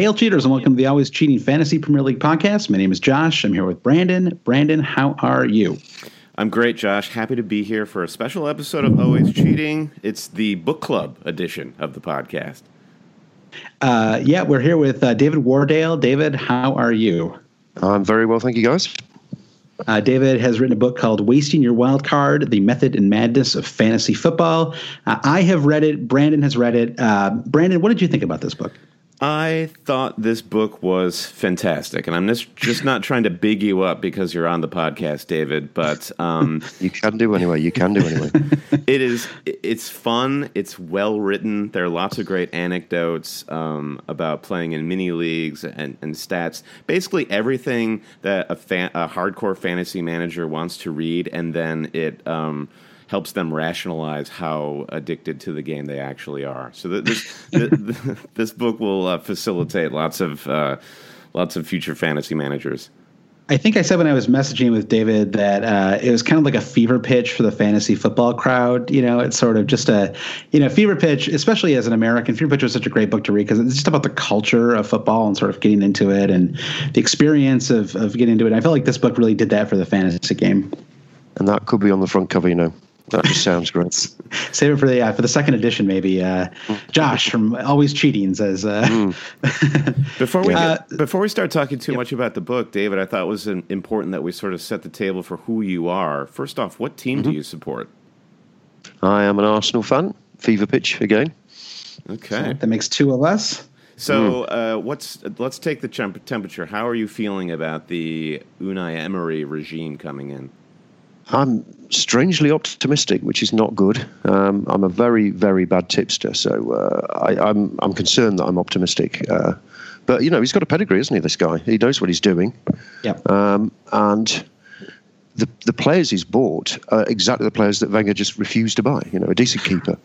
Hail cheaters and welcome to the Always Cheating Fantasy Premier League podcast. My name is Josh. I'm here with Brandon. Brandon, how are you? I'm great, Josh. Happy to be here for a special episode of Always Cheating. It's the book club edition of the podcast. Uh, yeah, we're here with uh, David Wardale. David, how are you? I'm very well, thank you, guys. Uh, David has written a book called Wasting Your Wild Card The Method and Madness of Fantasy Football. Uh, I have read it. Brandon has read it. Uh, Brandon, what did you think about this book? I thought this book was fantastic, and I'm just just not trying to big you up because you're on the podcast, David. But um, you can do anyway. You can do anyway. it is. It's fun. It's well written. There are lots of great anecdotes um, about playing in mini leagues and, and stats. Basically, everything that a, fan, a hardcore fantasy manager wants to read, and then it. Um, helps them rationalize how addicted to the game they actually are. So this this book will uh, facilitate lots of uh, lots of future fantasy managers. I think I said when I was messaging with David that uh, it was kind of like a fever pitch for the fantasy football crowd. You know, it's sort of just a, you know, fever pitch, especially as an American. Fever pitch was such a great book to read because it's just about the culture of football and sort of getting into it and the experience of, of getting into it. I feel like this book really did that for the fantasy game. And that could be on the front cover, you know. That just sounds great. Save it for the uh, for the second edition, maybe. Uh, Josh from Always Cheating says. Uh, mm. before we uh, before we start talking too yep. much about the book, David, I thought it was important that we sort of set the table for who you are. First off, what team mm-hmm. do you support? I am an Arsenal fan. Fever pitch again. Okay, so that makes two of us. So, mm. uh, what's let's take the temperature. How are you feeling about the Unai Emery regime coming in? I'm strangely optimistic, which is not good. Um, I'm a very, very bad tipster, so uh, I, am I'm, I'm concerned that I'm optimistic. Uh, but you know, he's got a pedigree, isn't he? This guy, he knows what he's doing. Yeah. Um, and the the players he's bought are exactly the players that Wenger just refused to buy. You know, a decent keeper.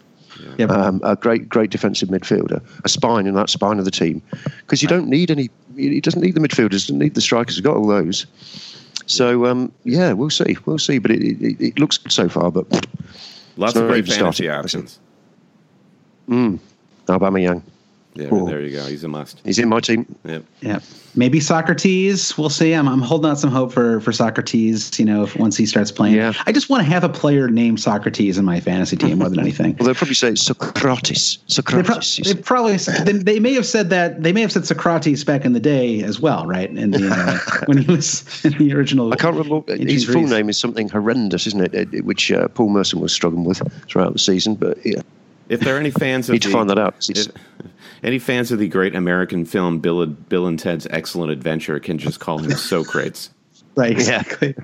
Yep. Um, a great, great defensive midfielder, a spine in that spine of the team, because you don't need any. He doesn't need the midfielders, doesn't need the strikers. He's got all those. So um, yeah, we'll see, we'll see. But it, it, it looks good so far. But lots of great fantasy options. Mm. Aubameyang. Yeah, cool. there you go. He's a must. He's in my team. Yep. Yeah. Maybe Socrates. We'll see. I'm, I'm holding out some hope for for Socrates. You know, if, once he starts playing. Yeah. I just want to have a player named Socrates in my fantasy team more than anything. well, they'll probably say Socrates. Socrates. They, pro- they probably they, they, may have said that. They may have said Socrates back in the day as well, right? In the uh, when he was in the original. I can't remember. His full name is something horrendous, isn't it? Which uh, Paul Merson was struggling with throughout the season. But yeah. If there are any fans of need the, to find that out. If, any fans of the great American film Bill, Bill and Ted's Excellent Adventure can just call him Socrates. right, exactly.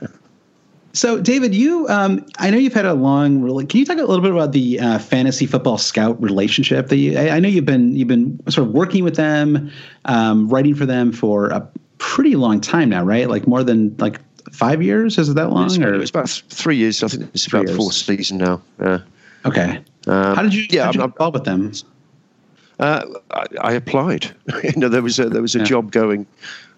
so, David, you, um, I know you've had a long. really. Can you talk a little bit about the uh, fantasy football scout relationship? That you, I, I, know you've been you've been sort of working with them, um, writing for them for a pretty long time now, right? Like more than like five years? Is it that long? It's, or? it's about three years. I think it's about the fourth season now. Yeah. Okay. Um, how did you? Yeah, I'm involved with them. Uh, I, I, applied. you know, there was a, there was a yeah. job going.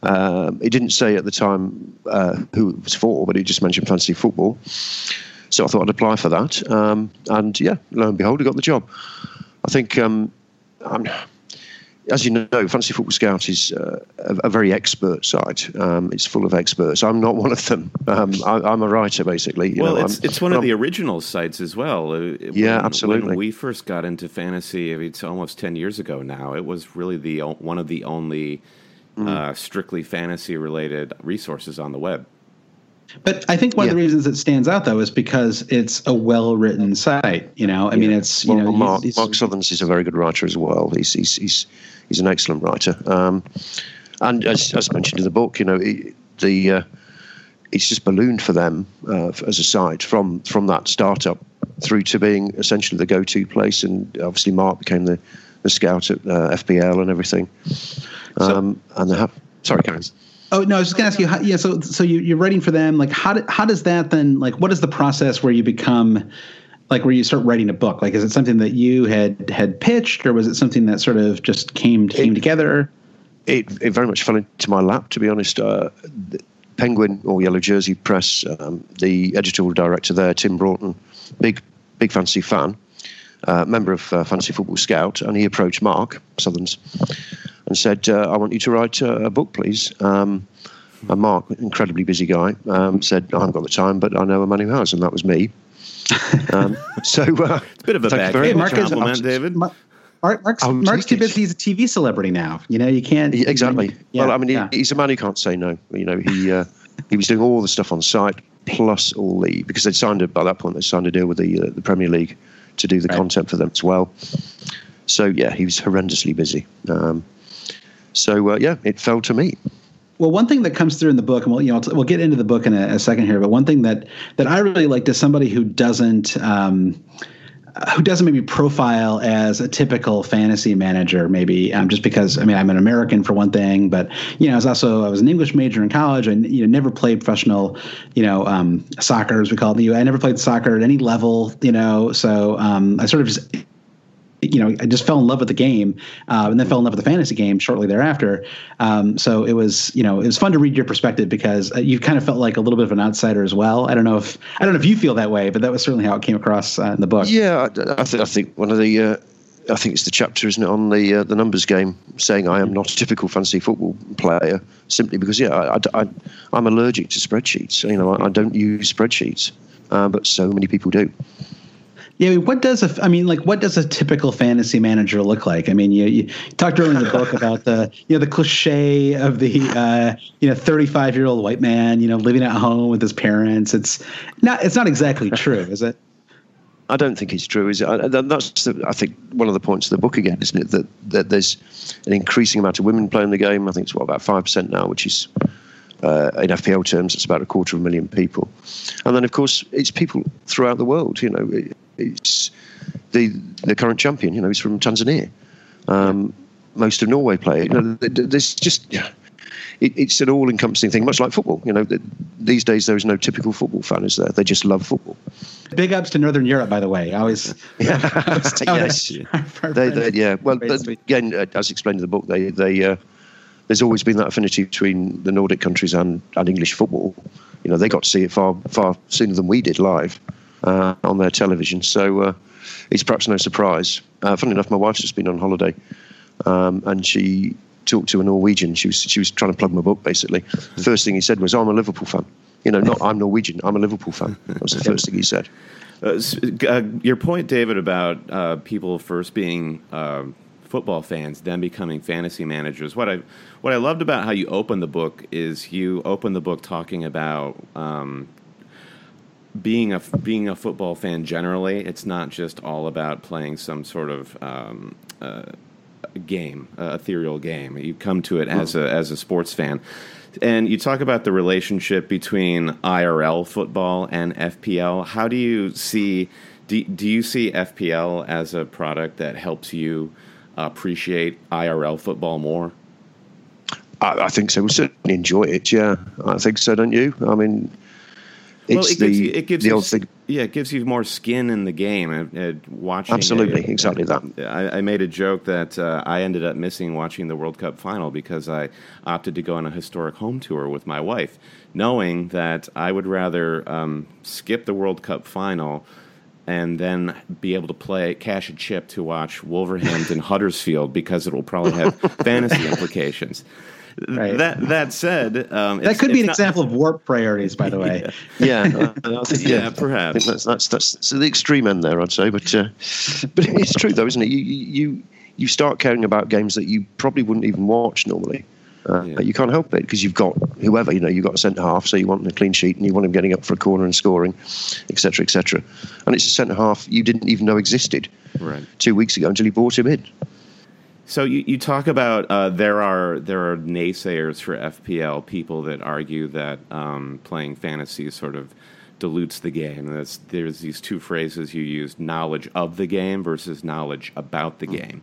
Um, he didn't say at the time uh, who it was for, but he just mentioned fantasy football. So I thought I'd apply for that, um, and yeah, lo and behold, I got the job. I think um, I'm as you know, Fantasy Football Scout is uh, a, a, very expert site. Um, it's full of experts. I'm not one of them. Um, I, am a writer, basically. You well, know, it's, it's one of the original sites as well. Uh, when, yeah, absolutely. When we first got into fantasy, it's almost 10 years ago now. It was really the one of the only mm. uh, strictly fantasy related resources on the web. But I think one yeah. of the reasons it stands out, though, is because it's a well-written site. You know, I yeah. mean, it's you well, know, Mark, he's, he's, Mark Sutherns is a very good writer as well. He's he's he's, he's an excellent writer. Um, and as, as mentioned in the book, you know, the uh, it's just ballooned for them uh, as a site from from that startup through to being essentially the go-to place. And obviously, Mark became the the scout at uh, FPL and everything. Um, so, and they have sorry, Karen. Oh no, I was just gonna ask you. How, yeah, so so you, you're writing for them. Like, how do, how does that then? Like, what is the process where you become, like, where you start writing a book? Like, is it something that you had had pitched, or was it something that sort of just came came it, together? It it very much fell into my lap, to be honest. Uh, Penguin or Yellow Jersey Press, um, the editorial director there, Tim Broughton, big big fancy fan, uh, member of uh, Fantasy Football Scout, and he approached Mark Sutherns and said, uh, "I want you to write a, a book, please." Um, and Mark, incredibly busy guy, um, said, "I haven't got the time, but I know a man who has," and that was me. Um, so uh, it's a bit of a bad hey, Mark compliment, is, David. Mark, Mark's, oh, Mark's too busy. He's a TV celebrity now. You know, you can't. exactly. yeah, well, I mean, yeah. he's a man who can't say no. You know, he uh, he was doing all the stuff on site plus all the because they'd signed a, by that point they signed a deal with the uh, the Premier League to do the right. content for them as well. So yeah, he was horrendously busy. Um, so uh, yeah, it fell to me. Well, one thing that comes through in the book, and we'll you know we'll get into the book in a, a second here, but one thing that that I really liked is somebody who doesn't. Um, who doesn't maybe profile as a typical fantasy manager maybe um, just because i mean i'm an american for one thing but you know i was also i was an english major in college and you know never played professional you know um, soccer as we call it i never played soccer at any level you know so um, i sort of just you know, I just fell in love with the game, uh, and then fell in love with the fantasy game shortly thereafter. Um, so it was, you know, it was fun to read your perspective because uh, you kind of felt like a little bit of an outsider as well. I don't know if I don't know if you feel that way, but that was certainly how it came across uh, in the book. Yeah, I, th- I think one of the. Uh, I think it's the chapter, isn't it, on the uh, the numbers game, saying I am not a typical fantasy football player, simply because yeah, I, I, am allergic to spreadsheets. You know, I, I don't use spreadsheets, uh, but so many people do. Yeah, I mean, what does a I mean, like, what does a typical fantasy manager look like? I mean, you, you talked earlier in the book about the you know the cliche of the uh, you know 35 year old white man you know living at home with his parents. It's not it's not exactly true, is it? I don't think it's true. Is it? That's the, I think one of the points of the book again, isn't it? That that there's an increasing amount of women playing the game. I think it's what about five percent now, which is uh, in FPL terms, it's about a quarter of a million people. And then, of course, it's people throughout the world. You know, it's the the current champion. You know, he's from Tanzania. Um, most of Norway play. You know, there's just it, it's an all-encompassing thing, much like football. You know, these days there is no typical football fan, is there? They just love football. Big ups to Northern Europe, by the way. I always, yeah, yes, they, they, yeah. Well, again, uh, as explained in the book, they they. Uh, there's always been that affinity between the Nordic countries and, and English football. You know, they got to see it far far sooner than we did live uh, on their television. So uh, it's perhaps no surprise. Uh, funny enough, my wife's just been on holiday, um, and she talked to a Norwegian. She was she was trying to plug my book basically. The first thing he said was, "I'm a Liverpool fan." You know, not I'm Norwegian. I'm a Liverpool fan. That was the first thing he said. Uh, uh, your point, David, about uh, people first being uh, football fans, then becoming fantasy managers. What I what I loved about how you open the book is you open the book talking about um, being a being a football fan generally, it's not just all about playing some sort of um, uh, game, uh, ethereal game. You come to it as a as a sports fan, and you talk about the relationship between IRL football and FPL. How do you see? Do, do you see FPL as a product that helps you appreciate IRL football more? I, I think so. We'll certainly enjoy it. Yeah, I think so. Don't you? I mean, well, it the gives you, it gives you, thing. Yeah, it gives you more skin in the game. Uh, uh, watching Absolutely, it, exactly that. I, I, made a joke that uh, I ended up missing watching the World Cup final because I opted to go on a historic home tour with my wife, knowing that I would rather um, skip the World Cup final and then be able to play cash a chip to watch Wolverhampton Huddersfield because it will probably have fantasy implications. Right. That that said, um, that could be an not, example of warp priorities, by the way. yeah, yeah, uh, yeah, perhaps. that's that's that's so the extreme end there, I'd say. But uh, but it's true though, isn't it? You you you start caring about games that you probably wouldn't even watch normally. Uh, yeah. You can't help it because you've got whoever you know. You've got a centre half, so you want a clean sheet and you want him getting up for a corner and scoring, etc., etc. And it's a centre half you didn't even know existed right. two weeks ago until you brought him in. So you, you talk about uh, there are there are naysayers for FPL, people that argue that um, playing fantasy sort of dilutes the game. There's, there's these two phrases you use: knowledge of the game versus knowledge about the game.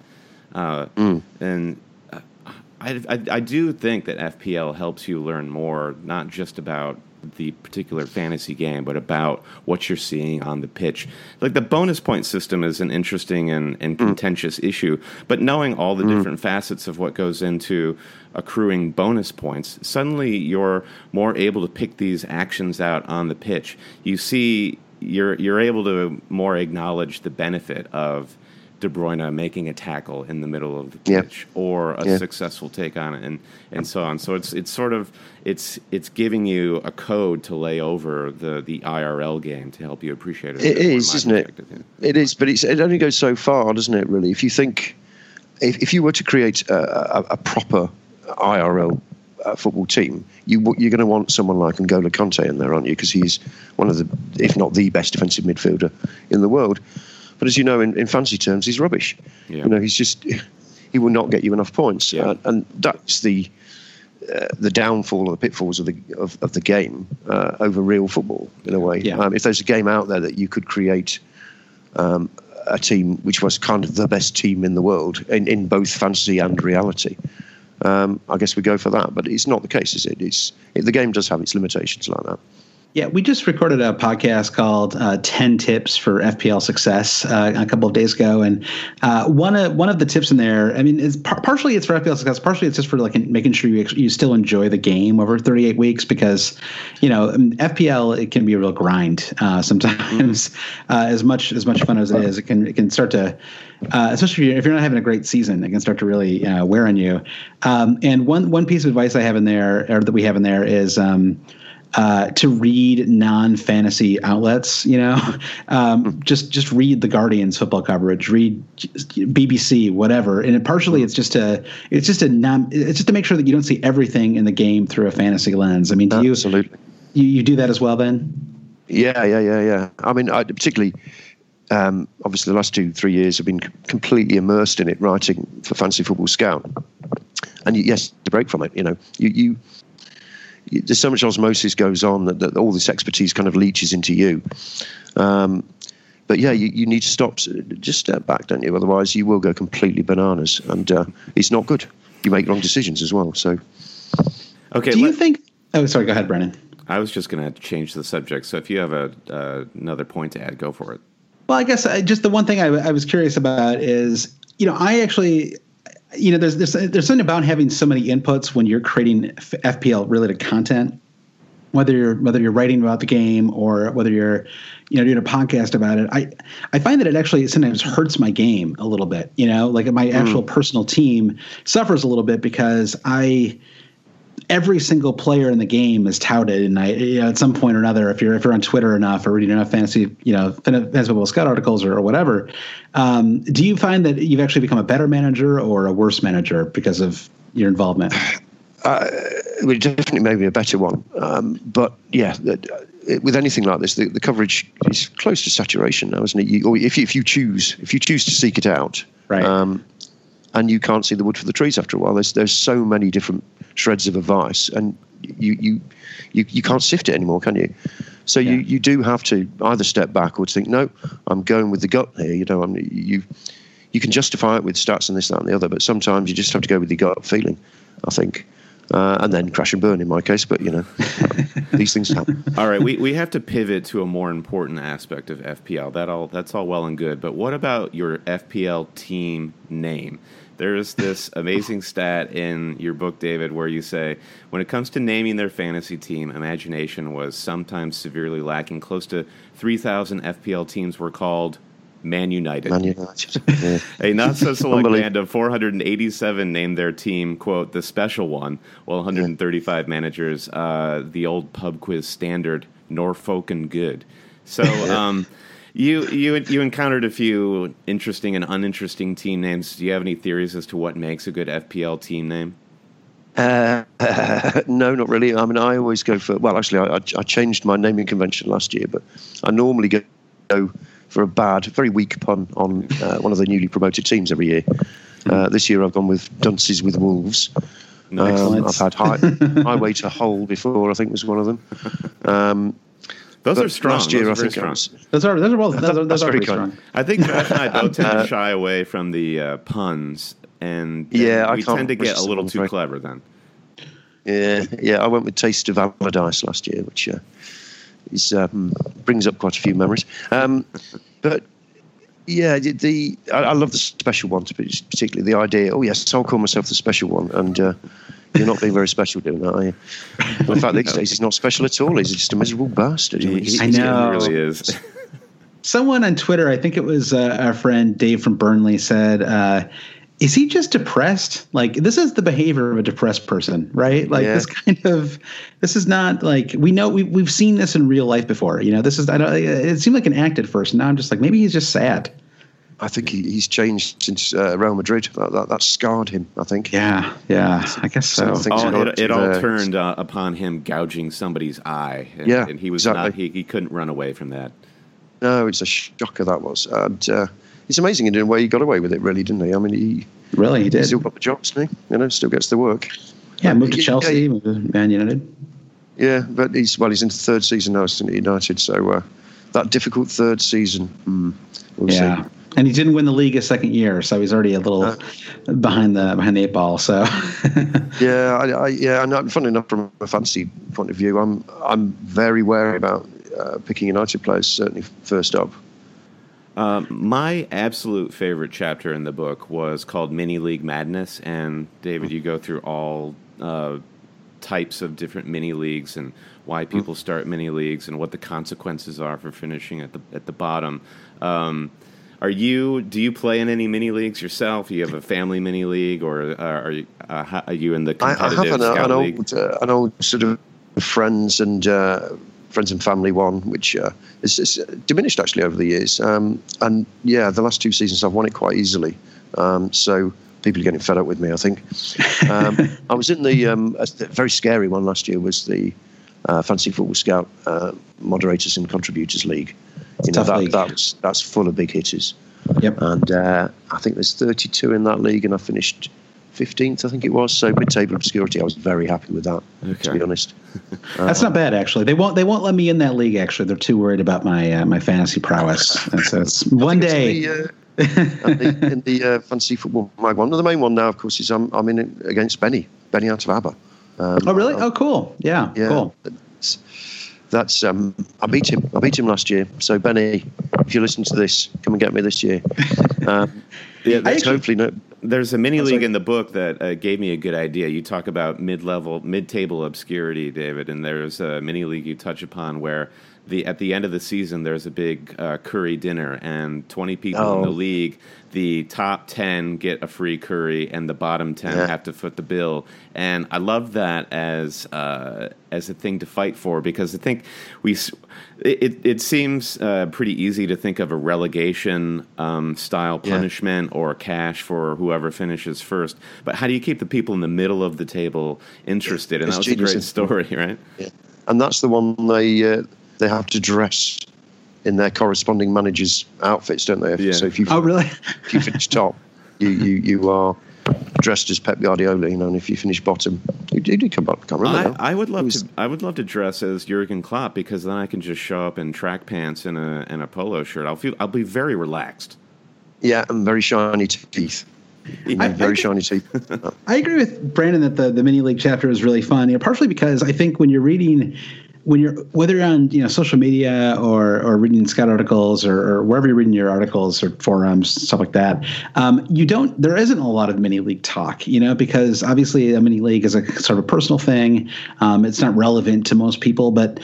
Uh, mm. And uh, I, I, I do think that FPL helps you learn more, not just about the particular fantasy game, but about what you're seeing on the pitch. Like the bonus point system is an interesting and, and mm. contentious issue, but knowing all the mm. different facets of what goes into accruing bonus points, suddenly you're more able to pick these actions out on the pitch. You see, you're you're able to more acknowledge the benefit of De Bruyne making a tackle in the middle of the pitch or a successful take on it and, and so on. So it's it's sort of it's it's giving you a code to lay over the, the IRL game to help you appreciate it. It is, isn't it? Yeah. It is, but it's, it only goes so far, doesn't it? Really, if you think if, if you were to create a, a, a proper IRL uh, football team, you, you're going to want someone like N'Golo Kanté in there, aren't you? Because he's one of the, if not the best defensive midfielder in the world. But as you know, in, in fancy terms, he's rubbish. Yeah. You know, he's just he will not get you enough points, yeah. uh, and that's the uh, the downfall or the pitfalls of the of, of the game uh, over real football in a way. Yeah. Um, if there's a game out there that you could create um, a team which was kind of the best team in the world in, in both fantasy and reality, um, I guess we go for that. But it's not the case, is it? It's it, the game does have its limitations like that. Yeah, we just recorded a podcast called uh, 10 Tips for FPL Success uh, a couple of days ago. And uh, one, of, one of the tips in there, I mean, it's par- partially it's for FPL Success, partially it's just for like making sure you, you still enjoy the game over 38 weeks because, you know, um, FPL, it can be a real grind uh, sometimes. Mm-hmm. Uh, as much as much fun as it is, it can, it can start to, uh, especially if you're not having a great season, it can start to really wear on you. Um, and one, one piece of advice I have in there, or that we have in there is, um, uh, to read non-fantasy outlets. You know, um, hmm. just just read the Guardian's football coverage, read BBC, whatever. And it, partially, it's just a it's just a non, it's just to make sure that you don't see everything in the game through a fantasy lens. I mean, do absolutely you, you, you do that as well, Ben? Yeah, yeah, yeah, yeah. I mean, I particularly. Um, obviously, the last two, three years have been completely immersed in it, writing for Fantasy Football Scout. And yes, to break from it, you know, you, you there's so much osmosis goes on that, that all this expertise kind of leaches into you. Um, but yeah, you, you need to stop, just step back, don't you? Otherwise, you will go completely bananas, and uh, it's not good. You make wrong decisions as well. So, okay. Do you think? Oh, sorry. Go ahead, Brandon. I was just going to change the subject. So, if you have a uh, another point to add, go for it. Well, I guess I, uh, just the one thing I, I was curious about is, you know, I actually you know, there's, there's there's something about having so many inputs when you're creating FPL related content, whether you're whether you're writing about the game or whether you're, you know, doing a podcast about it. I I find that it actually sometimes hurts my game a little bit. You know, like my actual mm. personal team suffers a little bit because I every single player in the game is touted, and I you know, at some point or another, if you're if you're on Twitter enough or reading enough fantasy you know fantasy football scout articles or, or whatever, um, do you find that you've actually become a better manager or a worse manager because of your involvement? Uh, it definitely maybe a better one, um, but yeah. with anything like this, the, the, coverage is close to saturation now, isn't it? You, or if you, if you choose, if you choose to seek it out, right. Um, and you can't see the wood for the trees after a while. There's there's so many different shreds of advice, and you you you, you can't sift it anymore, can you? So yeah. you, you do have to either step back or think, no, I'm going with the gut here. You know, I'm, you you can justify it with stats and this, that, and the other, but sometimes you just have to go with your gut feeling. I think, uh, and then crash and burn in my case. But you know, these things happen. All right, we, we have to pivot to a more important aspect of FPL. That all that's all well and good, but what about your FPL team name? There's this amazing stat in your book, David, where you say when it comes to naming their fantasy team, imagination was sometimes severely lacking. Close to 3,000 FPL teams were called Man United. Man United. Yeah. a not so select band of 487 named their team, quote, the special one, while 135 yeah. managers, uh, the old pub quiz standard, Norfolk and good. So, um, you you you encountered a few interesting and uninteresting team names. Do you have any theories as to what makes a good FPL team name? Uh, uh, no, not really. I mean, I always go for. Well, actually, I, I changed my naming convention last year, but I normally go for a bad, very weak pun on uh, one of the newly promoted teams every year. Uh, this year, I've gone with Dunces with Wolves. Um, I've had high, Highway to Hull before. I think was one of them. Um, those but are strong. Last year, those I think strong. Was, those are those are well. Those, are, those are pretty strong. I think Josh and I both tend to shy away from the uh, puns, and yeah, we tend to get a little too clever then. Yeah, yeah. I went with Taste of Allardyce last year, which uh, is um, brings up quite a few memories. Um, but yeah, the, the I, I, love the special ones, but particularly the idea. Oh yes, I'll call myself the special one, and uh, you're not being very special doing that, are you? in fact, these days he's not special at all. He's just a miserable bastard. He, he, I know. He really is. Someone on Twitter, I think it was uh, our friend Dave from Burnley, said, uh, "Is he just depressed? Like this is the behavior of a depressed person, right? Like yeah. this kind of, this is not like we know we we've seen this in real life before. You know, this is I don't. It seemed like an act at first. Now I'm just like maybe he's just sad." I think he, he's changed since uh, Real Madrid. That, that, that, scarred him. I think. Yeah, yeah, I guess so. Oh, it, it, all turned uh, upon him gouging somebody's eye. And, yeah, and he was exactly. not. He, he couldn't run away from that. No, it's a shocker that was, and uh, it's amazing in a way he got away with it. Really, didn't he? I mean, he really he did. Still got the job, doesn't he? You know, still gets the work. Yeah, moved to Chelsea, moved to Man United. Yeah, but he's well, he's into third season now at United, so uh, that difficult third season. Mm, we'll yeah. See. And he didn't win the league a second year, so he's already a little uh, behind the behind the eight ball. So yeah, I, I, yeah, and funny enough, from a fancy point of view, I'm I'm very wary about uh, picking United players. Certainly, first up. Um, my absolute favorite chapter in the book was called Mini League Madness, and David, you go through all uh, types of different mini leagues and why people start mini leagues and what the consequences are for finishing at the at the bottom. Um, are you? Do you play in any mini leagues yourself? Do you have a family mini league, or uh, are you? Uh, are you in the competitive I, I have an, an old, uh, an old sort of friends and uh, friends and family one, which uh, is, is, diminished actually over the years. Um, and yeah, the last two seasons I've won it quite easily. Um, so people are getting fed up with me, I think. Um, I was in the um, very scary one last year was the uh, Fantasy Football Scout uh, Moderators and Contributors League. You know, that, that's, that's full of big hitters. Yep. And uh, I think there's 32 in that league, and I finished 15th, I think it was. So mid-table obscurity, I was very happy with that. Okay. To be honest, that's not bad actually. They won't they won't let me in that league. Actually, they're too worried about my uh, my fantasy prowess. And so it's one day. Uh, the, in the uh, fantasy football mag one, the main one now, of course, is I'm I'm in against Benny, Benny out of ABBA. Um, oh really? oh cool. Yeah. Yeah. Cool that's um, I beat him. I beat him last year. So Benny, if you listen to this, come and get me this year. Um, yeah, actually, hopefully no. There's a mini league in the book that uh, gave me a good idea. You talk about mid-level, mid-table obscurity, David, and there's a mini league you touch upon where the at the end of the season there's a big uh, curry dinner and 20 people oh. in the oh. league the top 10 get a free curry and the bottom 10 yeah. have to foot the bill and i love that as uh, as a thing to fight for because i think we it, it seems uh, pretty easy to think of a relegation um, style punishment yeah. or cash for whoever finishes first but how do you keep the people in the middle of the table interested and it's that was a great story right yeah. and that's the one they uh, they have to dress in their corresponding managers' outfits, don't they? Yeah. So if you oh really if you finish top, you you you are dressed as Pep Guardiola, you know, and if you finish bottom, you do come back. Can't remember. I, I, would love was, to. I would love to dress as Jurgen Klopp because then I can just show up in track pants and a and a polo shirt. I'll feel. I'll be very relaxed. Yeah, and very shiny teeth. I, very I, shiny teeth. I agree with Brandon that the, the mini league chapter is really fun. You know, partially because I think when you're reading when you're whether you're on you know social media or or reading scout articles or, or wherever you're reading your articles or forums stuff like that um, you don't there isn't a lot of mini league talk you know because obviously a mini league is a sort of a personal thing um, it's not relevant to most people but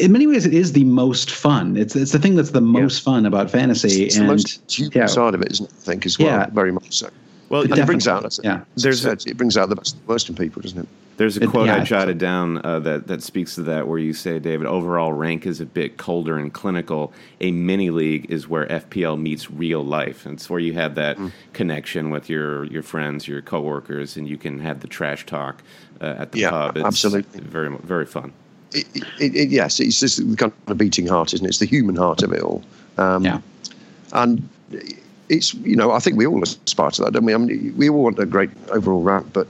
in many ways, it is the most fun. It's it's the thing that's the most yeah. fun about fantasy. It's, it's and, the most human yeah. side of it, isn't it? I think as well, yeah. very much so. Well, it, it brings out, yeah. There's a, it brings out the best, worst in people, doesn't it? There's a quote yeah, I jotted down uh, that that speaks to that, where you say, David, overall rank is a bit colder and clinical. A mini league is where FPL meets real life. And it's where you have that mm. connection with your your friends, your coworkers, and you can have the trash talk uh, at the yeah, pub. It's absolutely, very very fun. It, it, it, yes, it's just the kind of beating heart, isn't it? It's the human heart of it all. Um, yeah, and it's you know I think we all aspire to that, don't we? I mean, we all want a great overall rank, but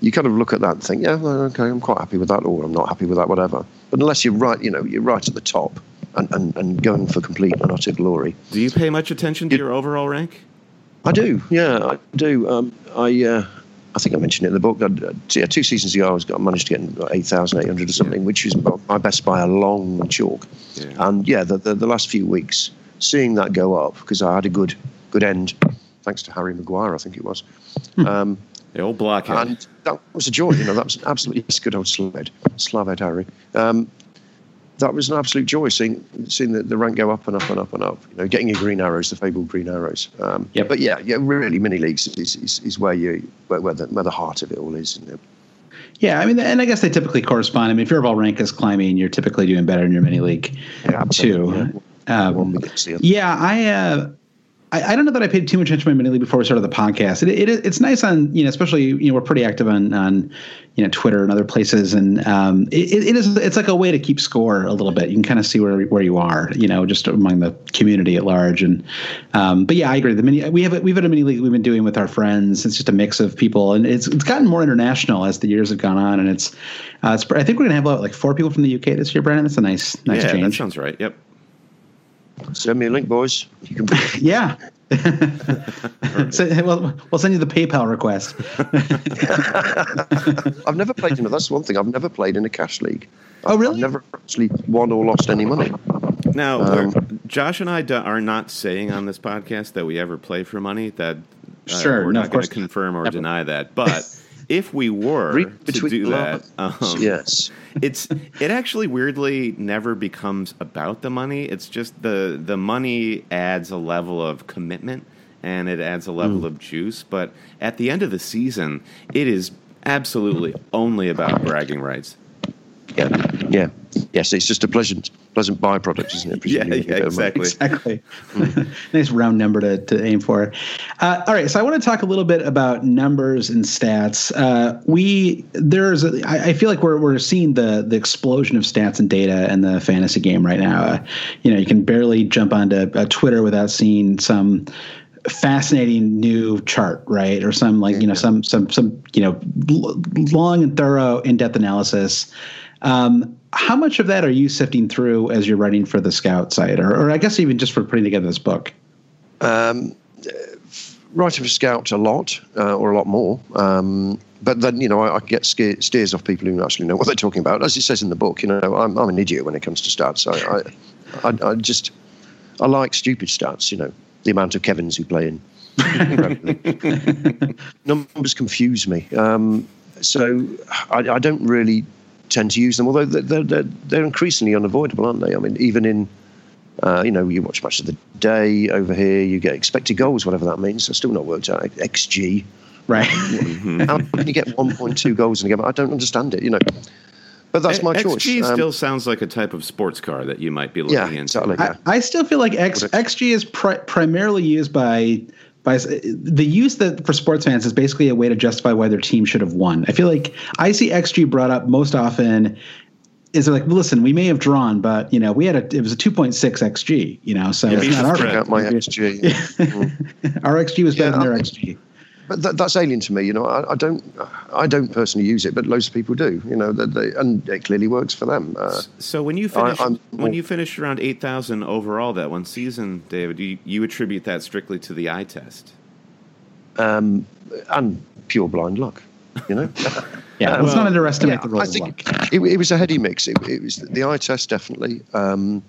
you kind of look at that and think, yeah, well, okay, I'm quite happy with that, or I'm not happy with that, whatever. But unless you're right, you know, you're right at the top and, and, and going for complete and utter glory. Do you pay much attention to you, your overall rank? I do, yeah, I do. Um, I uh, I think I mentioned it in the book. Uh, yeah, two seasons ago, I, was, I managed to get 8,800 or something, yeah. which is my best by a long chalk. Yeah. And yeah, the, the, the last few weeks, seeing that go up, because I had a good good end, thanks to Harry Maguire, I think it was. Hmm. Um, the old blockhead. And that was a joy. You know, that was absolutely good old Slaved, Slaved Harry. Um, that was an absolute joy seeing seeing the, the rank go up and up and up and up. You know, getting your green arrows, the fabled green arrows. Um, yep. But yeah, yeah, really, mini leagues is, is, is where you where, where, the where the heart of it all is. Isn't it? Yeah, I mean, and I guess they typically correspond. I mean, if your overall rank is climbing, you're typically doing better in your mini league yeah, too. Yeah, um, yeah I uh, I, I, don't know that I paid too much attention to my mini league before we started the podcast. It, it, it's nice on you know, especially you know, we're pretty active on on you know Twitter and other places, and um, it, it is it's like a way to keep score a little bit. You can kind of see where where you are, you know, just among the community at large. And um, but yeah, I agree. The mini we have we've had a mini league we've been doing with our friends. It's just a mix of people, and it's it's gotten more international as the years have gone on. And it's, uh, it's I think we're gonna have like four people from the UK this year, Brandon. That's a nice nice yeah, change. that sounds right. Yep. Send me a link, boys. You can. yeah. so, well, we'll send you the PayPal request. I've never played in it. That's one thing. I've never played in a cash league. Oh, really? I've never actually won or lost any money. Now, um, Josh and I do, are not saying on this podcast that we ever play for money. That uh, sure, we're no, not going to confirm or never. deny that, but if we were to do that, um, yes, it's it actually weirdly never becomes about the money. It's just the the money adds a level of commitment and it adds a level mm. of juice. But at the end of the season, it is absolutely only about bragging rights. Yeah, yeah, yes. It's just a pleasant, pleasant byproduct, isn't it? yeah, yeah, exactly. Exactly. nice round number to, to aim for. Uh, all right, so I want to talk a little bit about numbers and stats. Uh, we there's a, I, I feel like we're we're seeing the the explosion of stats and data in the fantasy game right now. Uh, you know, you can barely jump onto uh, Twitter without seeing some fascinating new chart, right? Or some like, you know, some some some, you know, long and thorough in-depth analysis. Um, how much of that are you sifting through as you're writing for the Scout site, or, or I guess even just for putting together this book? Um, writing for Scout a lot, uh, or a lot more. Um, but then you know I, I get steers off people who actually know what they're talking about. As it says in the book, you know I'm, I'm an idiot when it comes to stats. I, I, I, I just I like stupid stats. You know the amount of Kevins who play in. Numbers confuse me. Um, so I, I, don't really tend to use them, although they're, they're, they're increasingly unavoidable, aren't they? I mean, even in, uh, you know, you watch Match of the Day over here, you get expected goals, whatever that means. I've still not worked out. XG. Right. How can you get 1.2 goals in a game? I don't understand it, you know. But that's my XG choice. XG um, still sounds like a type of sports car that you might be looking yeah, into. Exactly, yeah. I, I, still feel like X, XG is pri- primarily used by by the use that for sports fans is basically a way to justify why their team should have won. I feel like I see XG brought up most often is like, listen, we may have drawn, but you know, we had a it was a 2.6 xg, you know, so yeah, it's not our my xg. our xg was better yeah, than their um, xg but that, that's alien to me. You know, I, I, don't, I don't personally use it, but loads of people do. You know, they, and it clearly works for them. Uh, so when you finish, I, when you finished around eight thousand overall that one season, David, you, you attribute that strictly to the eye test? um, and pure blind luck. You know. yeah, let's well, not underestimate yeah, the role I think it, it, was a heady mix. It, it was the eye test definitely. Um,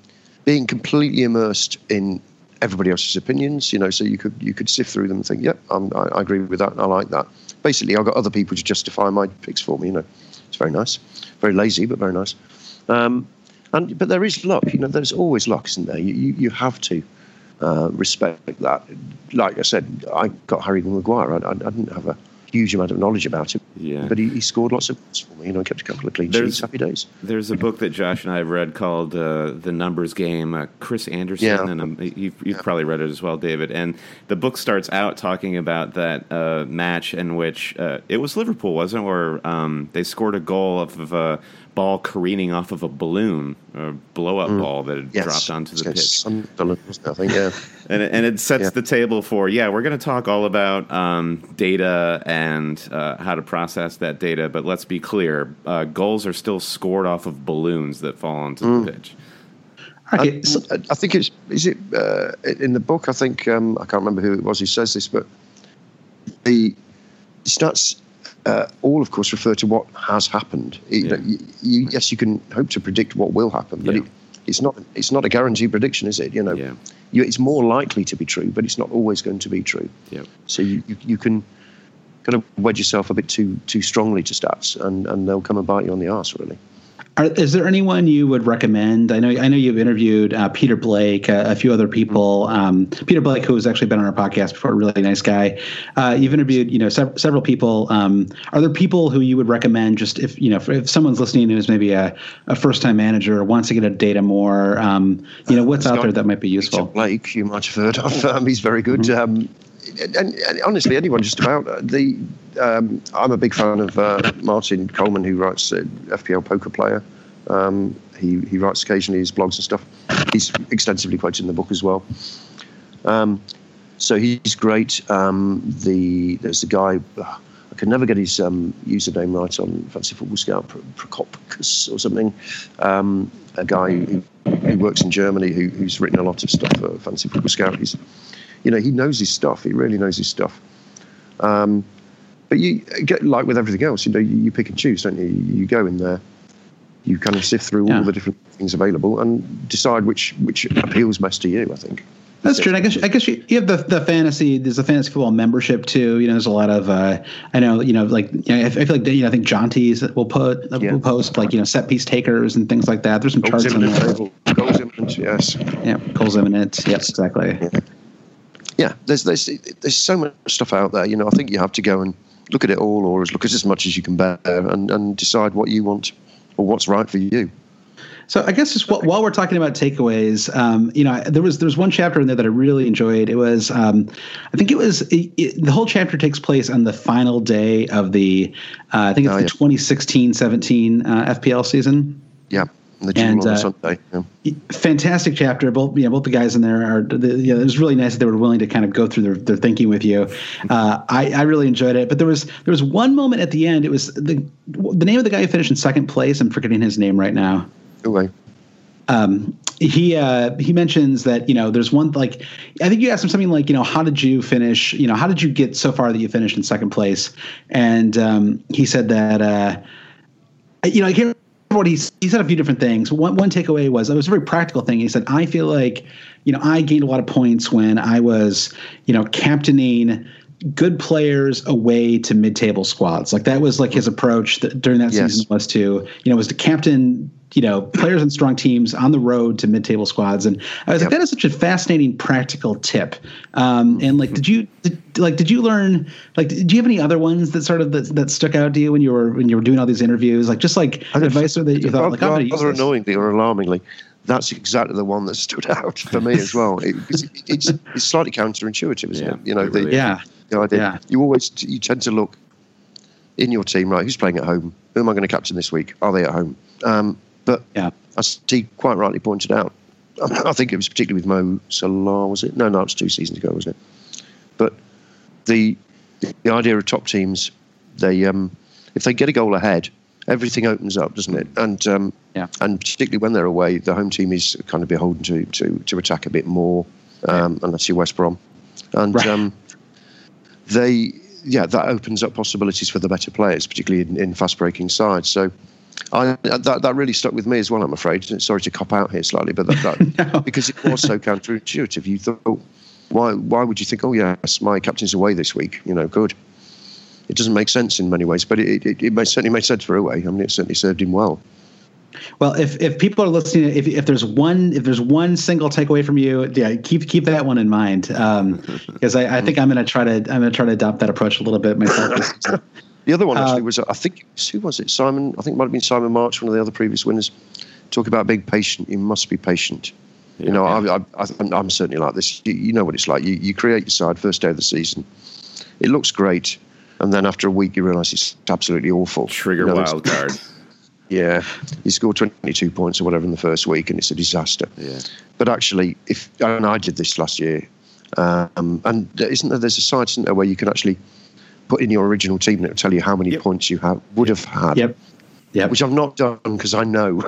being completely immersed in everybody else's opinions, you know, so you could you could sift through them and think, yep, I, I agree with that, I like that. Basically, I've got other people to justify my picks for me. You know, it's very nice, very lazy, but very nice. Um, and but there is luck. You know, there's always luck, isn't there? You you, you have to uh, respect that. Like I said, I got Harry Maguire. I, I, I didn't have a huge amount of knowledge about him. Yeah. But he, he scored lots of goals for me. You know, kept a couple of clean there's, sheets. Happy days. There's a book that Josh and I have read called uh, The Numbers Game. Uh, Chris Anderson, yeah. and um, you've, you've yeah. probably read it as well, David. And the book starts out talking about that uh, match in which uh, it was Liverpool, wasn't it? Where um, they scored a goal of a ball careening off of a balloon, a blow up mm. ball that had yes. dropped onto the pitch. nothing, yeah. and, it, and it sets yeah. the table for, yeah, we're going to talk all about um, data and uh, how to process that data, but let's be clear uh, goals are still scored off of balloons that fall onto mm. the pitch. Okay, so, I think it's is it uh, in the book. I think um, I can't remember who it was who says this, but the stats uh, all, of course, refer to what has happened. Yeah. You, you, yes, you can hope to predict what will happen, but yeah. it, it's not it's not a guaranteed prediction, is it? You know, yeah. you, it's more likely to be true, but it's not always going to be true. Yeah. So you, you, can kind of wedge yourself a bit too too strongly to stats, and, and they'll come and bite you on the arse, really. Are, is there anyone you would recommend? I know I know you've interviewed uh, Peter Blake, uh, a few other people. Um, Peter Blake, who has actually been on our podcast before, a really nice guy. Uh, you've interviewed, you know, sev- several people. Um, are there people who you would recommend? Just if you know, if someone's listening who's maybe a, a first time manager or wants to get a data more, um, you know, what's out there that might be useful? Peter Blake, you might have heard of. Um, he's very good. Mm-hmm. And, and, honestly, anyone just about uh, the. Um, I'm a big fan of uh, Martin Coleman, who writes uh, FPL Poker Player. Um, he, he writes occasionally his blogs and stuff. He's extensively quoted in the book as well. Um, so he's great. Um, the there's the guy I can never get his um, username right on Fantasy Football Scout, Prokopkus or something. Um, a guy who, who, works in Germany who, who's written a lot of stuff for Fantasy Football Scout. He's, you know, he knows his stuff. He really knows his stuff. Um, but you get like with everything else, you know, you, you pick and choose, don't you? You go in there you kind of sift through yeah. all the different things available and decide which which appeals best to you. I think. That's true. And I guess I guess you, you have the, the fantasy. There's a fantasy football membership too. You know, there's a lot of. Uh, I know. You know, like you know, I, feel like you know. I think Jonty's will put yeah. will post like you know set piece takers and things like that. There's some Goals charts in there. Goals imminent, yes. Yeah, goals imminent. Yes, exactly. Yeah. Yeah, there's there's there's so much stuff out there. You know, I think you have to go and look at it all, or look at as much as you can bear, and and decide what you want or what's right for you. So I guess just while we're talking about takeaways, um, you know, there was there was one chapter in there that I really enjoyed. It was, um, I think it was it, it, the whole chapter takes place on the final day of the, uh, I think it's oh, the 2016-17 uh, FPL season. Yeah. The and, uh, Sunday. Yeah. Fantastic chapter. Both you know, both the guys in there are. The, you know, it was really nice that they were willing to kind of go through their, their thinking with you. Uh, I, I really enjoyed it. But there was there was one moment at the end. It was the the name of the guy who finished in second place. I'm forgetting his name right now. Okay. Um, he uh, he mentions that you know there's one like I think you asked him something like you know how did you finish you know how did you get so far that you finished in second place and um, he said that uh, you know I can't what he he said a few different things. One one takeaway was it was a very practical thing. He said, "I feel like, you know, I gained a lot of points when I was, you know, captaining." Good players away to mid-table squads. Like that was like his approach that, during that yes. season was to, you know, was to captain, you know, players and strong teams on the road to mid-table squads. And I was yep. like, that is such a fascinating practical tip. Um, and like, did you, did, like, did you learn, like, do you have any other ones that sort of that, that stuck out to you when you were when you were doing all these interviews? Like, just like advice that you thought, like, I'm use annoyingly or alarmingly, that's exactly the one that stood out for me as well. It, it's, it's, it's slightly counterintuitive, isn't yeah, it? You know, the, yeah know, I did. Yeah. You always you tend to look in your team, right? Who's playing at home? Who am I going to captain this week? Are they at home? Um, but yeah, as he quite rightly pointed out, I think it was particularly with Mo Salah, was it? No, no, it was two seasons ago, wasn't it? But the the idea of top teams, they um, if they get a goal ahead, everything opens up, doesn't it? And um, yeah. and particularly when they're away, the home team is kind of beholden to to, to attack a bit more, um, yeah. unless you're West Brom. And right. um, they yeah that opens up possibilities for the better players, particularly in, in fast breaking sides. So. I, that that really stuck with me as well. I'm afraid. Sorry to cop out here slightly, but that, that no. because it was so counterintuitive. You thought, why why would you think, oh yes, my captain's away this week? You know, good. It doesn't make sense in many ways, but it, it, it certainly made sense for Uwe. I mean, it certainly served him well. Well, if, if people are listening, if, if there's one if there's one single takeaway from you, yeah, keep keep that one in mind because um, I, I, think I'm going to try to I'm going to try to adopt that approach a little bit myself. the other one actually uh, was I think who was it Simon I think it might have been Simon March one of the other previous winners. Talk about being patient. You must be patient. Yeah, you know, yeah. I, I, am certainly like this. You, you, know what it's like. You, you create your side first day of the season. It looks great, and then after a week you realise it's absolutely awful. Trigger you know, wild card. Yeah, he scored 22 points or whatever in the first week, and it's a disaster. Yeah. But actually, if and I did this last year, um, and isn't there? There's a site, isn't there, where you can actually put in your original team and it'll tell you how many yep. points you have would have had. Yep. Yeah, which I've not done because I know,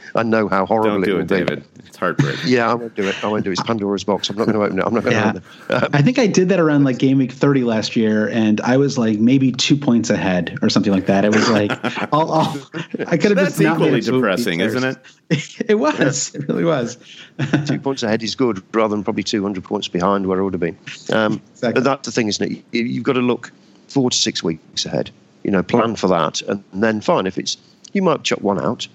I know how horrible Don't do it, it David. Be. It's heartbreaking. yeah, I won't do it. I won't do it. It's Pandora's box. I'm not going to open it. I'm not going to yeah. open it. Um, I think I did that around like game week 30 last year, and I was like maybe two points ahead or something like that. It was like, I'll, I'll, i could have That's just equally depressing, isn't it? it was. Yeah. It really was. two points ahead is good, rather than probably 200 points behind where I would have been. Um, exactly. But that's the thing, isn't it? You've got to look four to six weeks ahead. You know, plan for that, and then fine if it's you might chuck one out,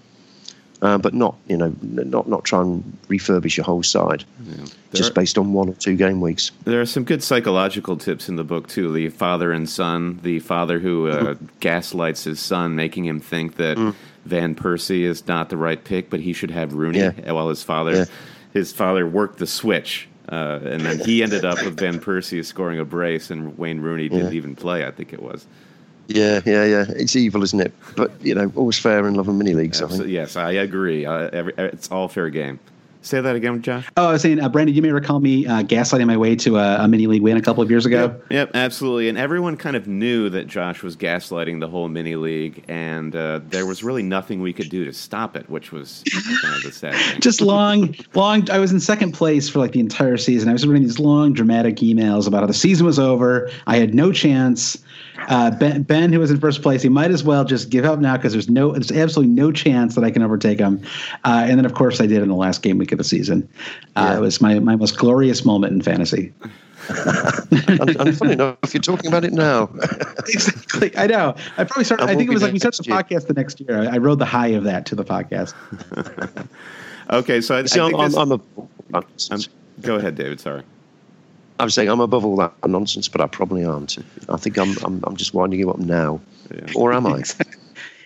uh, but not you know not not try and refurbish your whole side yeah. just are, based on one or two game weeks. There are some good psychological tips in the book too. The father and son, the father who uh, mm. gaslights his son, making him think that mm. Van Persie is not the right pick, but he should have Rooney, yeah. while his father yeah. his father worked the switch. Uh, and then he ended up with Van Persie scoring a brace, and Wayne Rooney didn't even play. I think it was. Yeah, yeah, yeah. It's evil, isn't it? But you know, always fair in love and mini leagues. I yes, I agree. Uh, every, it's all fair game. Say that again, Josh. Oh, I was saying, uh, Brandon, you may recall me uh, gaslighting my way to a, a, mini league win a couple of years ago. Yep, yep, absolutely. And everyone kind of knew that Josh was gaslighting the whole mini league, and uh, there was really nothing we could do to stop it, which was kind of the sad thing. Just long, long. I was in second place for like the entire season. I was writing these long, dramatic emails about how the season was over. I had no chance. Uh, ben, ben, who was in first place, he might as well just give up now because there's no, there's absolutely no chance that I can overtake him. Uh, and then, of course, I did in the last game week of the season. Uh, yeah. It was my my most glorious moment in fantasy. and, and funny enough, if you're talking about it now. exactly. I know. I probably started. I think it was like we started the year. podcast the next year. I, I, rode the high of that to the podcast. okay, so I, See, I am I'm, I'm a. I'm, go ahead, David. Sorry. I'm saying I'm above all that nonsense, but I probably aren't. I think I'm I'm, I'm just winding you up now, yeah. or am I?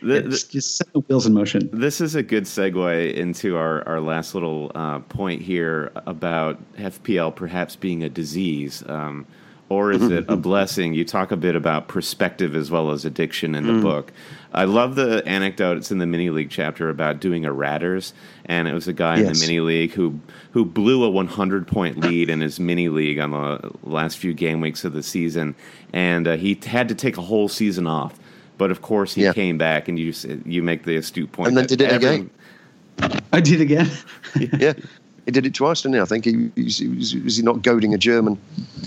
The, the, just set the wheels in motion. This is a good segue into our, our last little uh, point here about FPL perhaps being a disease. Um, or is it a blessing? You talk a bit about perspective as well as addiction in the mm. book. I love the anecdote. It's in the mini league chapter about doing a Ratters, and it was a guy yes. in the mini league who who blew a 100 point lead in his mini league on the last few game weeks of the season, and uh, he had to take a whole season off. But of course, he yeah. came back, and you you make the astute point. And then did it again. I did again. yeah. He did it twice, didn't he? I think he, was, was he not goading a German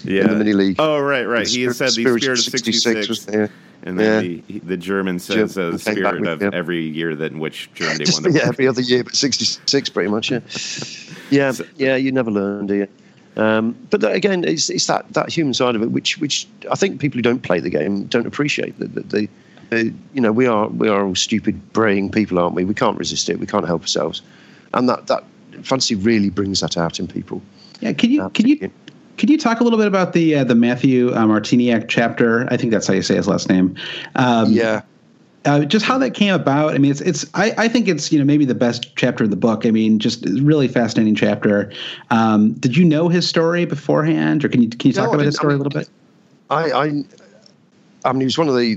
yeah. in the mini league. Oh, right, right. The he spirit, said the spirit, spirit of 66. 66 was there. And then yeah. the, the German says German uh, the spirit of him. every year that in which Germany won the Yeah, every other year, but 66 pretty much, yeah. yeah, so, yeah, you never learn, do you? Um, but that, again, it's, it's that, that human side of it, which which I think people who don't play the game don't appreciate. That, that they, uh, you know, we are we are all stupid, braying people, aren't we? We can't resist it. We can't help ourselves, and that that fantasy really brings that out in people. Yeah, can you uh, can you can you talk a little bit about the uh, the Matthew uh, Martiniak chapter? I think that's how you say his last name. Um, yeah. Uh, just how that came about. I mean, it's it's. I, I think it's you know maybe the best chapter of the book. I mean, just really fascinating chapter. Um, did you know his story beforehand, or can you can you talk no, about his story I mean, a little bit? I, I I mean, he was one of the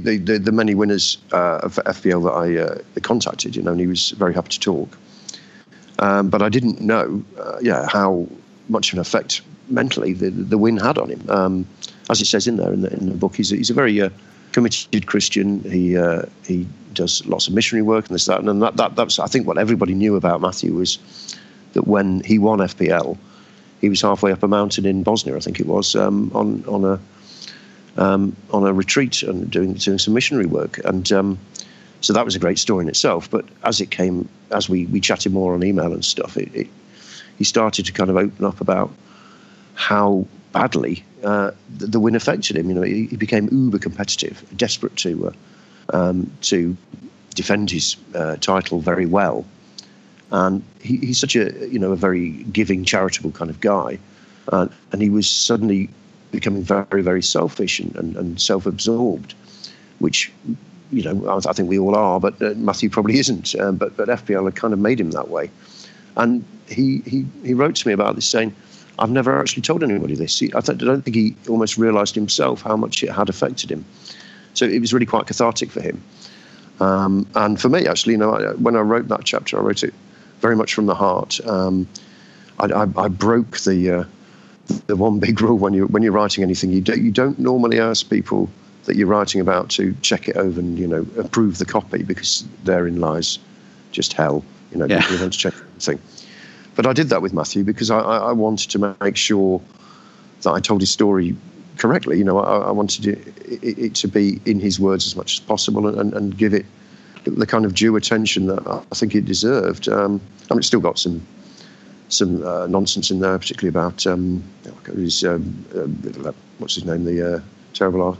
Um, but I didn't know, uh, yeah, how much of an effect mentally the, the win had on him. Um, as it says in there in the, in the book, he's a, he's a very uh, committed Christian. He uh, he does lots of missionary work and this that and that, that that's I think what everybody knew about Matthew was that when he won FPL, he was halfway up a mountain in Bosnia, I think it was, um, on on a um, on a retreat and doing doing some missionary work. And um, so that was a great story in itself. But as it came, as we, we chatted more on email and stuff, it, it he started to kind of open up about how badly uh, the, the, win affected him. You know, he, he became uber competitive, desperate to uh, um, to defend his uh, title very well. And he, he's such a you know a very giving, charitable kind of guy, uh, and he was suddenly becoming very, very selfish and, and, and self-absorbed, which you know I, think we all are, but uh, Matthew probably isn't. Um, but but FPL had kind of made him that way, and he he he wrote to me about this saying. I've never actually told anybody this. He, I, th- I don't think he almost realised himself how much it had affected him. So it was really quite cathartic for him. Um, and for me, actually, you know, I, when I wrote that chapter, I wrote it very much from the heart. Um, I, I, I, broke the uh, the one big rule when you when you're writing anything. You don't you don't normally ask people that you're writing about to check it over and you know approve the copy because therein lies just hell. You know, yeah. people want to check everything. But I did that with Matthew because I, I, wanted to make sure that I told his story correctly. You know, I, I wanted it, it, it, to be in his words as much as possible and, and, give it the kind of due attention that I think it deserved. Um, I mean, it's still got some some uh, nonsense in there, particularly about um, his, um, uh, what's his name, the uh, terrible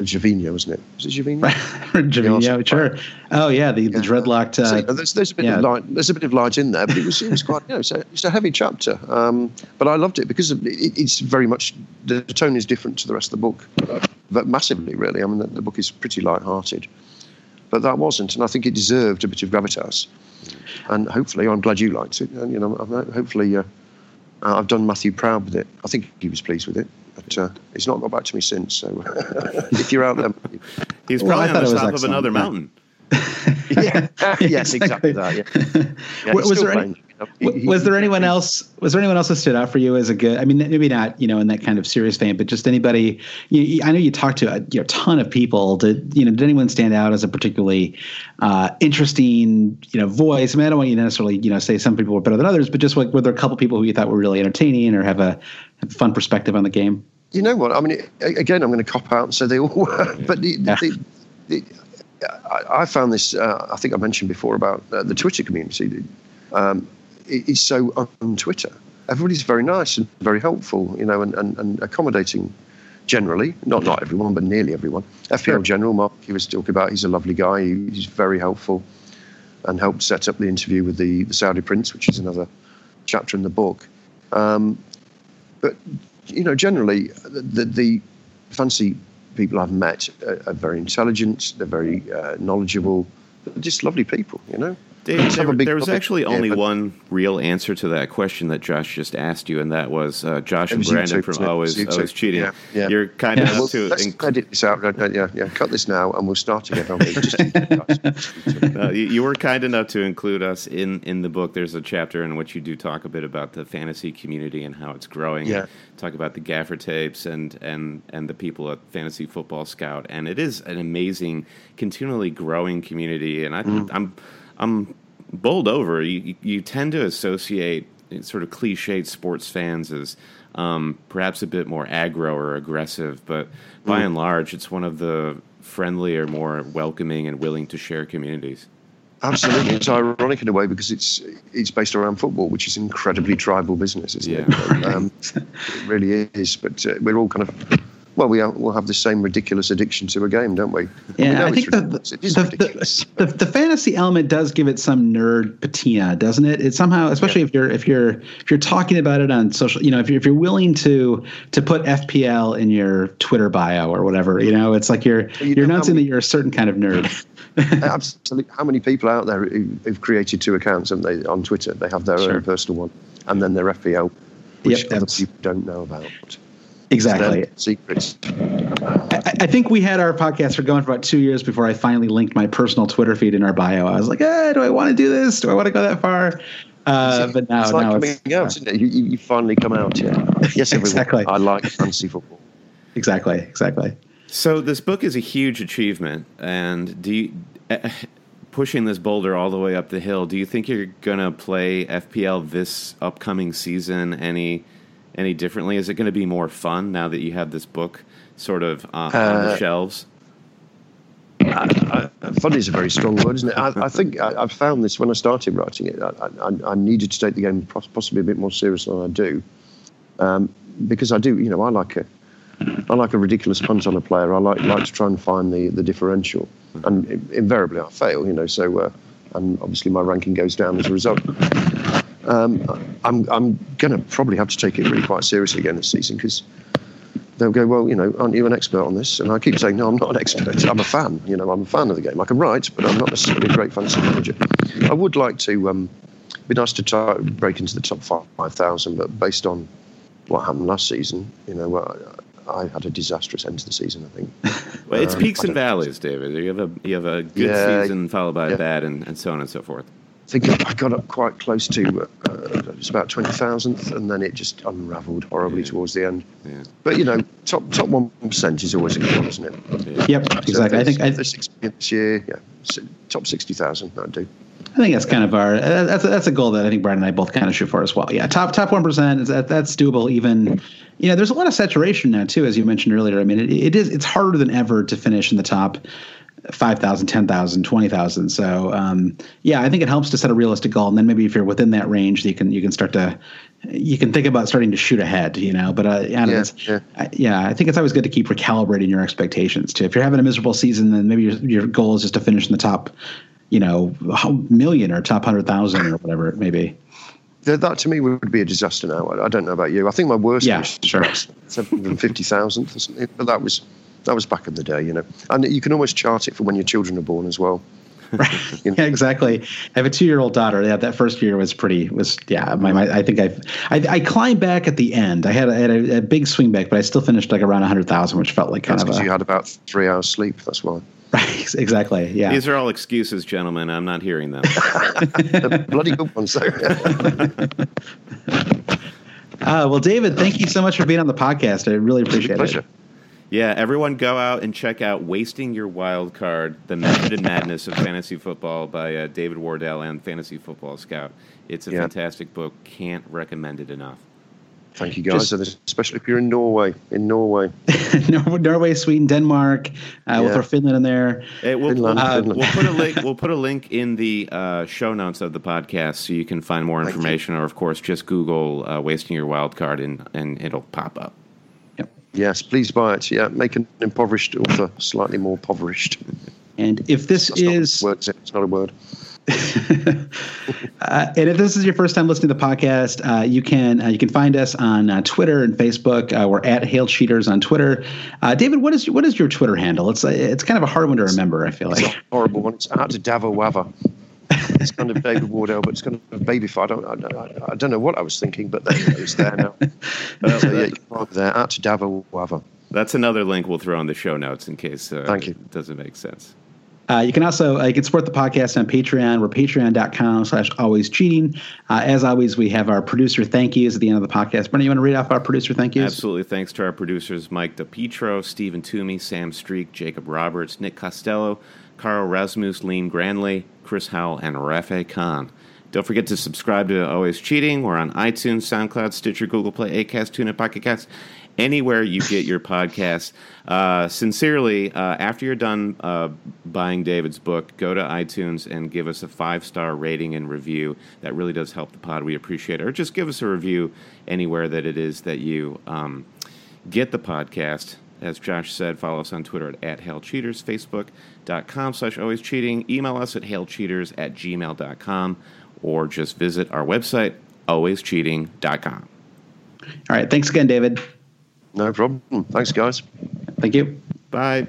Javinho, wasn't it? Was it Javinho? Javinho, sure. Oh yeah, the, the dreadlocked. Uh, so, there's, there's a bit yeah. of light. There's a bit of light in there, but it was it was quite you know it's a, it's a heavy chapter. Um, but I loved it because it, it's very much the tone is different to the rest of the book, but massively really. I mean the, the book is pretty light-hearted, but that wasn't, and I think it deserved a bit of gravitas and hopefully, I'm glad you liked it. And, you know, hopefully, uh, I've done Matthew proud with it. I think he was pleased with it, but uh, he's not got back to me since. So, if you're out there, he's probably well, on the top of another mountain. yeah. yes, exactly that. Yeah. yeah was there any, was there anyone else? Was there anyone else that stood out for you as a good? I mean, maybe not, you know, in that kind of serious vein, but just anybody. You, I know you talked to a you know, ton of people. Did you know? Did anyone stand out as a particularly uh, interesting, you know, voice? I mean, I don't want you to necessarily, you know, say some people were better than others, but just like were there a couple people who you thought were really entertaining or have a, a fun perspective on the game? You know what? I mean, again, I'm going to cop out and say they all were, but the, yeah. the, the, I, I, found this. Uh, I think I mentioned before about uh, the Twitter community. Um, is so on Twitter. Everybody's very nice and very helpful, you know, and, and, and accommodating generally. Not not everyone, but nearly everyone. FPL sure. General Mark, he was talking about, he's a lovely guy. He, he's very helpful and helped set up the interview with the, the Saudi Prince, which is another chapter in the book. Um, but, you know, generally, the, the fancy people I've met are, are very intelligent, they're very uh, knowledgeable, they're just lovely people, you know. Dave, there, there, was actually only yeah, one real answer to that question that Josh just asked you, and that was uh, Josh and Brandon from Always Always Cheating. Yeah, yeah. You're kind yeah, enough to let's inc- edit this out. Yeah, yeah. Cut this now, and we'll start again. uh, you, you, were kind enough to include us in in the book. There's a chapter in which you do talk a bit about the fantasy community and how it's growing. Yeah. Talk about the gaffer tapes and and and the people at Fantasy Football Scout, and it is an amazing, continually growing community. And I, mm. I'm I'm bowled over. You, you tend to associate sort of cliched sports fans as um, perhaps a bit more aggro or aggressive, but by mm. and large, it's one of the friendlier, more welcoming, and willing to share communities. Absolutely, it's ironic in a way because it's it's based around football, which is incredibly tribal business, isn't yeah. it? Um, it really is. But uh, we're all kind of well, we will have the same ridiculous addiction to a game, don't we? Yeah, I think the, the, the, the, fantasy element does give it some nerd patina, doesn't it? It somehow, especially yeah. if you're if you're if you're talking about it on social, you know, if you're if you're willing to to put FPL in your Twitter bio or whatever, you know, it's like you're you you're announcing many, that you're a certain kind of nerd. absolutely. How many people out there who've created two accounts, haven't they, on Twitter? They have their sure. own personal one, and then their FPL, which yep, other people don't know about. Exactly. Secrets. I, I, think we had our podcast for going for about two years before I finally linked my personal Twitter feed in our bio. I was like, eh, do I want to do this? Do I want to go that far? Uh, but now, it's like now coming it's, out, isn't it? You, you finally come out, yeah. Yes, everyone. exactly. I like fantasy football. Exactly, exactly. So this book is a huge achievement, and do you, uh, pushing this boulder all the way up the hill? Do you think you're gonna play FPL this upcoming season? Any any differently? Is it going to be more fun now that you have this book sort of uh, on the uh, shelves? I, I, fun is a very strong word, isn't it? I, I think I, I, found this when I started writing it. I, needed to take the game possibly a bit more serious than I do, um, because I do. You know, I like a, I like a ridiculous punt on a player. I like like to try and find the the differential, and invariably I fail. You know, so uh, and obviously my ranking goes down as a result. Um, I'm I'm going to probably have to take it really quite seriously again this season because they'll go, well, you know, aren't you an expert on this? And I keep saying, no, I'm not an expert. I'm a fan. You know, I'm a fan of the game. I can write, but I'm not necessarily a great fantasy manager. I would like to. Um, be nice to try, break into the top five thousand, but based on what happened last season, you know, I had a disastrous end to the season. I think. well, it's um, peaks and valleys, David. You have a you have a good yeah, season followed by yeah. a bad, and, and so on and so forth. I think I got up quite close to uh, it's about twenty thousandth, and then it just unravelled horribly yeah. towards the end. Yeah. But you know, top top one percent is always a good one, isn't it? Yeah. Yep, exactly. I think I, this year, yeah, top sixty thousand, that'd do. I think that's kind of our that's a, that's a goal that I think Brian and I both kind of shoot for as well. Yeah, top top one percent is that that's doable. Even you know, there's a lot of saturation now too, as you mentioned earlier. I mean, it, it is it's harder than ever to finish in the top 5,000, 10,000, 20,000. So um, yeah, I think it helps to set a realistic goal, and then maybe if you're within that range, you can you can start to you can think about starting to shoot ahead, you know. But uh, yeah, yeah. I, yeah, I think it's always good to keep recalibrating your expectations too. If you're having a miserable season, then maybe your your goal is just to finish in the top you know, million or top hundred thousand or whatever it may be. That to me would be a disaster now. I, don't know about you. I think my worst yeah, was sure. seven hundred fifty thousand or something, but that was that was back in the day, you know. And you can almost chart it for when your children are born as well. Right. You know? yeah, exactly. I have a two-year-old daughter. Yeah, that first year was pretty. Was yeah. My, my I think I've, I I climbed back at the end. I had, a, I had a, a big swing back, but I still finished like around hundred thousand, which felt like kind That's of. Because you had about three hours sleep. That's why. Right, exactly. Yeah. These are all excuses, gentlemen. I'm not hearing them. bloody good ones, though. uh, well, David, thank you so much for being on the podcast. I really appreciate pleasure. it. Yeah, everyone go out and check out Wasting Your Wild Card, The Method and Madness of Fantasy Football by uh, David Wardell and Fantasy Football Scout. It's a yeah. fantastic book. Can't recommend it enough. Thank you, guys. Just, especially if you're in Norway. In Norway, Norway, Sweden, Denmark. Uh, yeah. We'll throw Finland in there. Hey, we'll, Finland, uh, Finland. we'll, put a link. We'll put a link in the uh, show notes of the podcast, so you can find more information. Or, of course, just Google uh, "wasting your wild card" and and it'll pop up. Yes, please buy it. Yeah, make an impoverished author slightly more impoverished. And if this That's is, not it's not a word. uh, and if this is your first time listening to the podcast, uh, you can uh, you can find us on uh, Twitter and Facebook. Uh, we're at Hail Cheaters on Twitter. Uh, David, what is what is your Twitter handle? It's it's kind of a hard one to remember. I feel like it's a horrible one. It's at Davo Wava. It's kind of David Wardell, but it's kind of babyfied. I don't, I, I don't know what I was thinking, but it's there now. so yeah, you can find there at Davo Wava. That's another link we'll throw in the show notes in case Thank you. it doesn't make sense. Uh, you can also uh, you can support the podcast on Patreon. We're patreon.com slash always cheating. Uh, as always, we have our producer thank yous at the end of the podcast. Brandon, you want to read off our producer thank yous? Absolutely. Thanks to our producers Mike DePietro, Stephen Toomey, Sam Streak, Jacob Roberts, Nick Costello, Carl Rasmus, Lean Granley, Chris Howell, and Rafe Khan. Don't forget to subscribe to Always Cheating. We're on iTunes, SoundCloud, Stitcher, Google Play, Acast, TuneIn, Pocket Cast, anywhere you get your podcasts. Uh, sincerely, uh, after you're done uh, buying David's book, go to iTunes and give us a five star rating and review. That really does help the pod. We appreciate it. Or just give us a review anywhere that it is that you um, get the podcast. As Josh said, follow us on Twitter at, at HailCheaters, Facebook.com slash always cheating. Email us at hailcheaters at gmail.com or just visit our website, alwayscheating.com. All right. Thanks again, David. No problem. Thanks, guys. Thank you. Bye.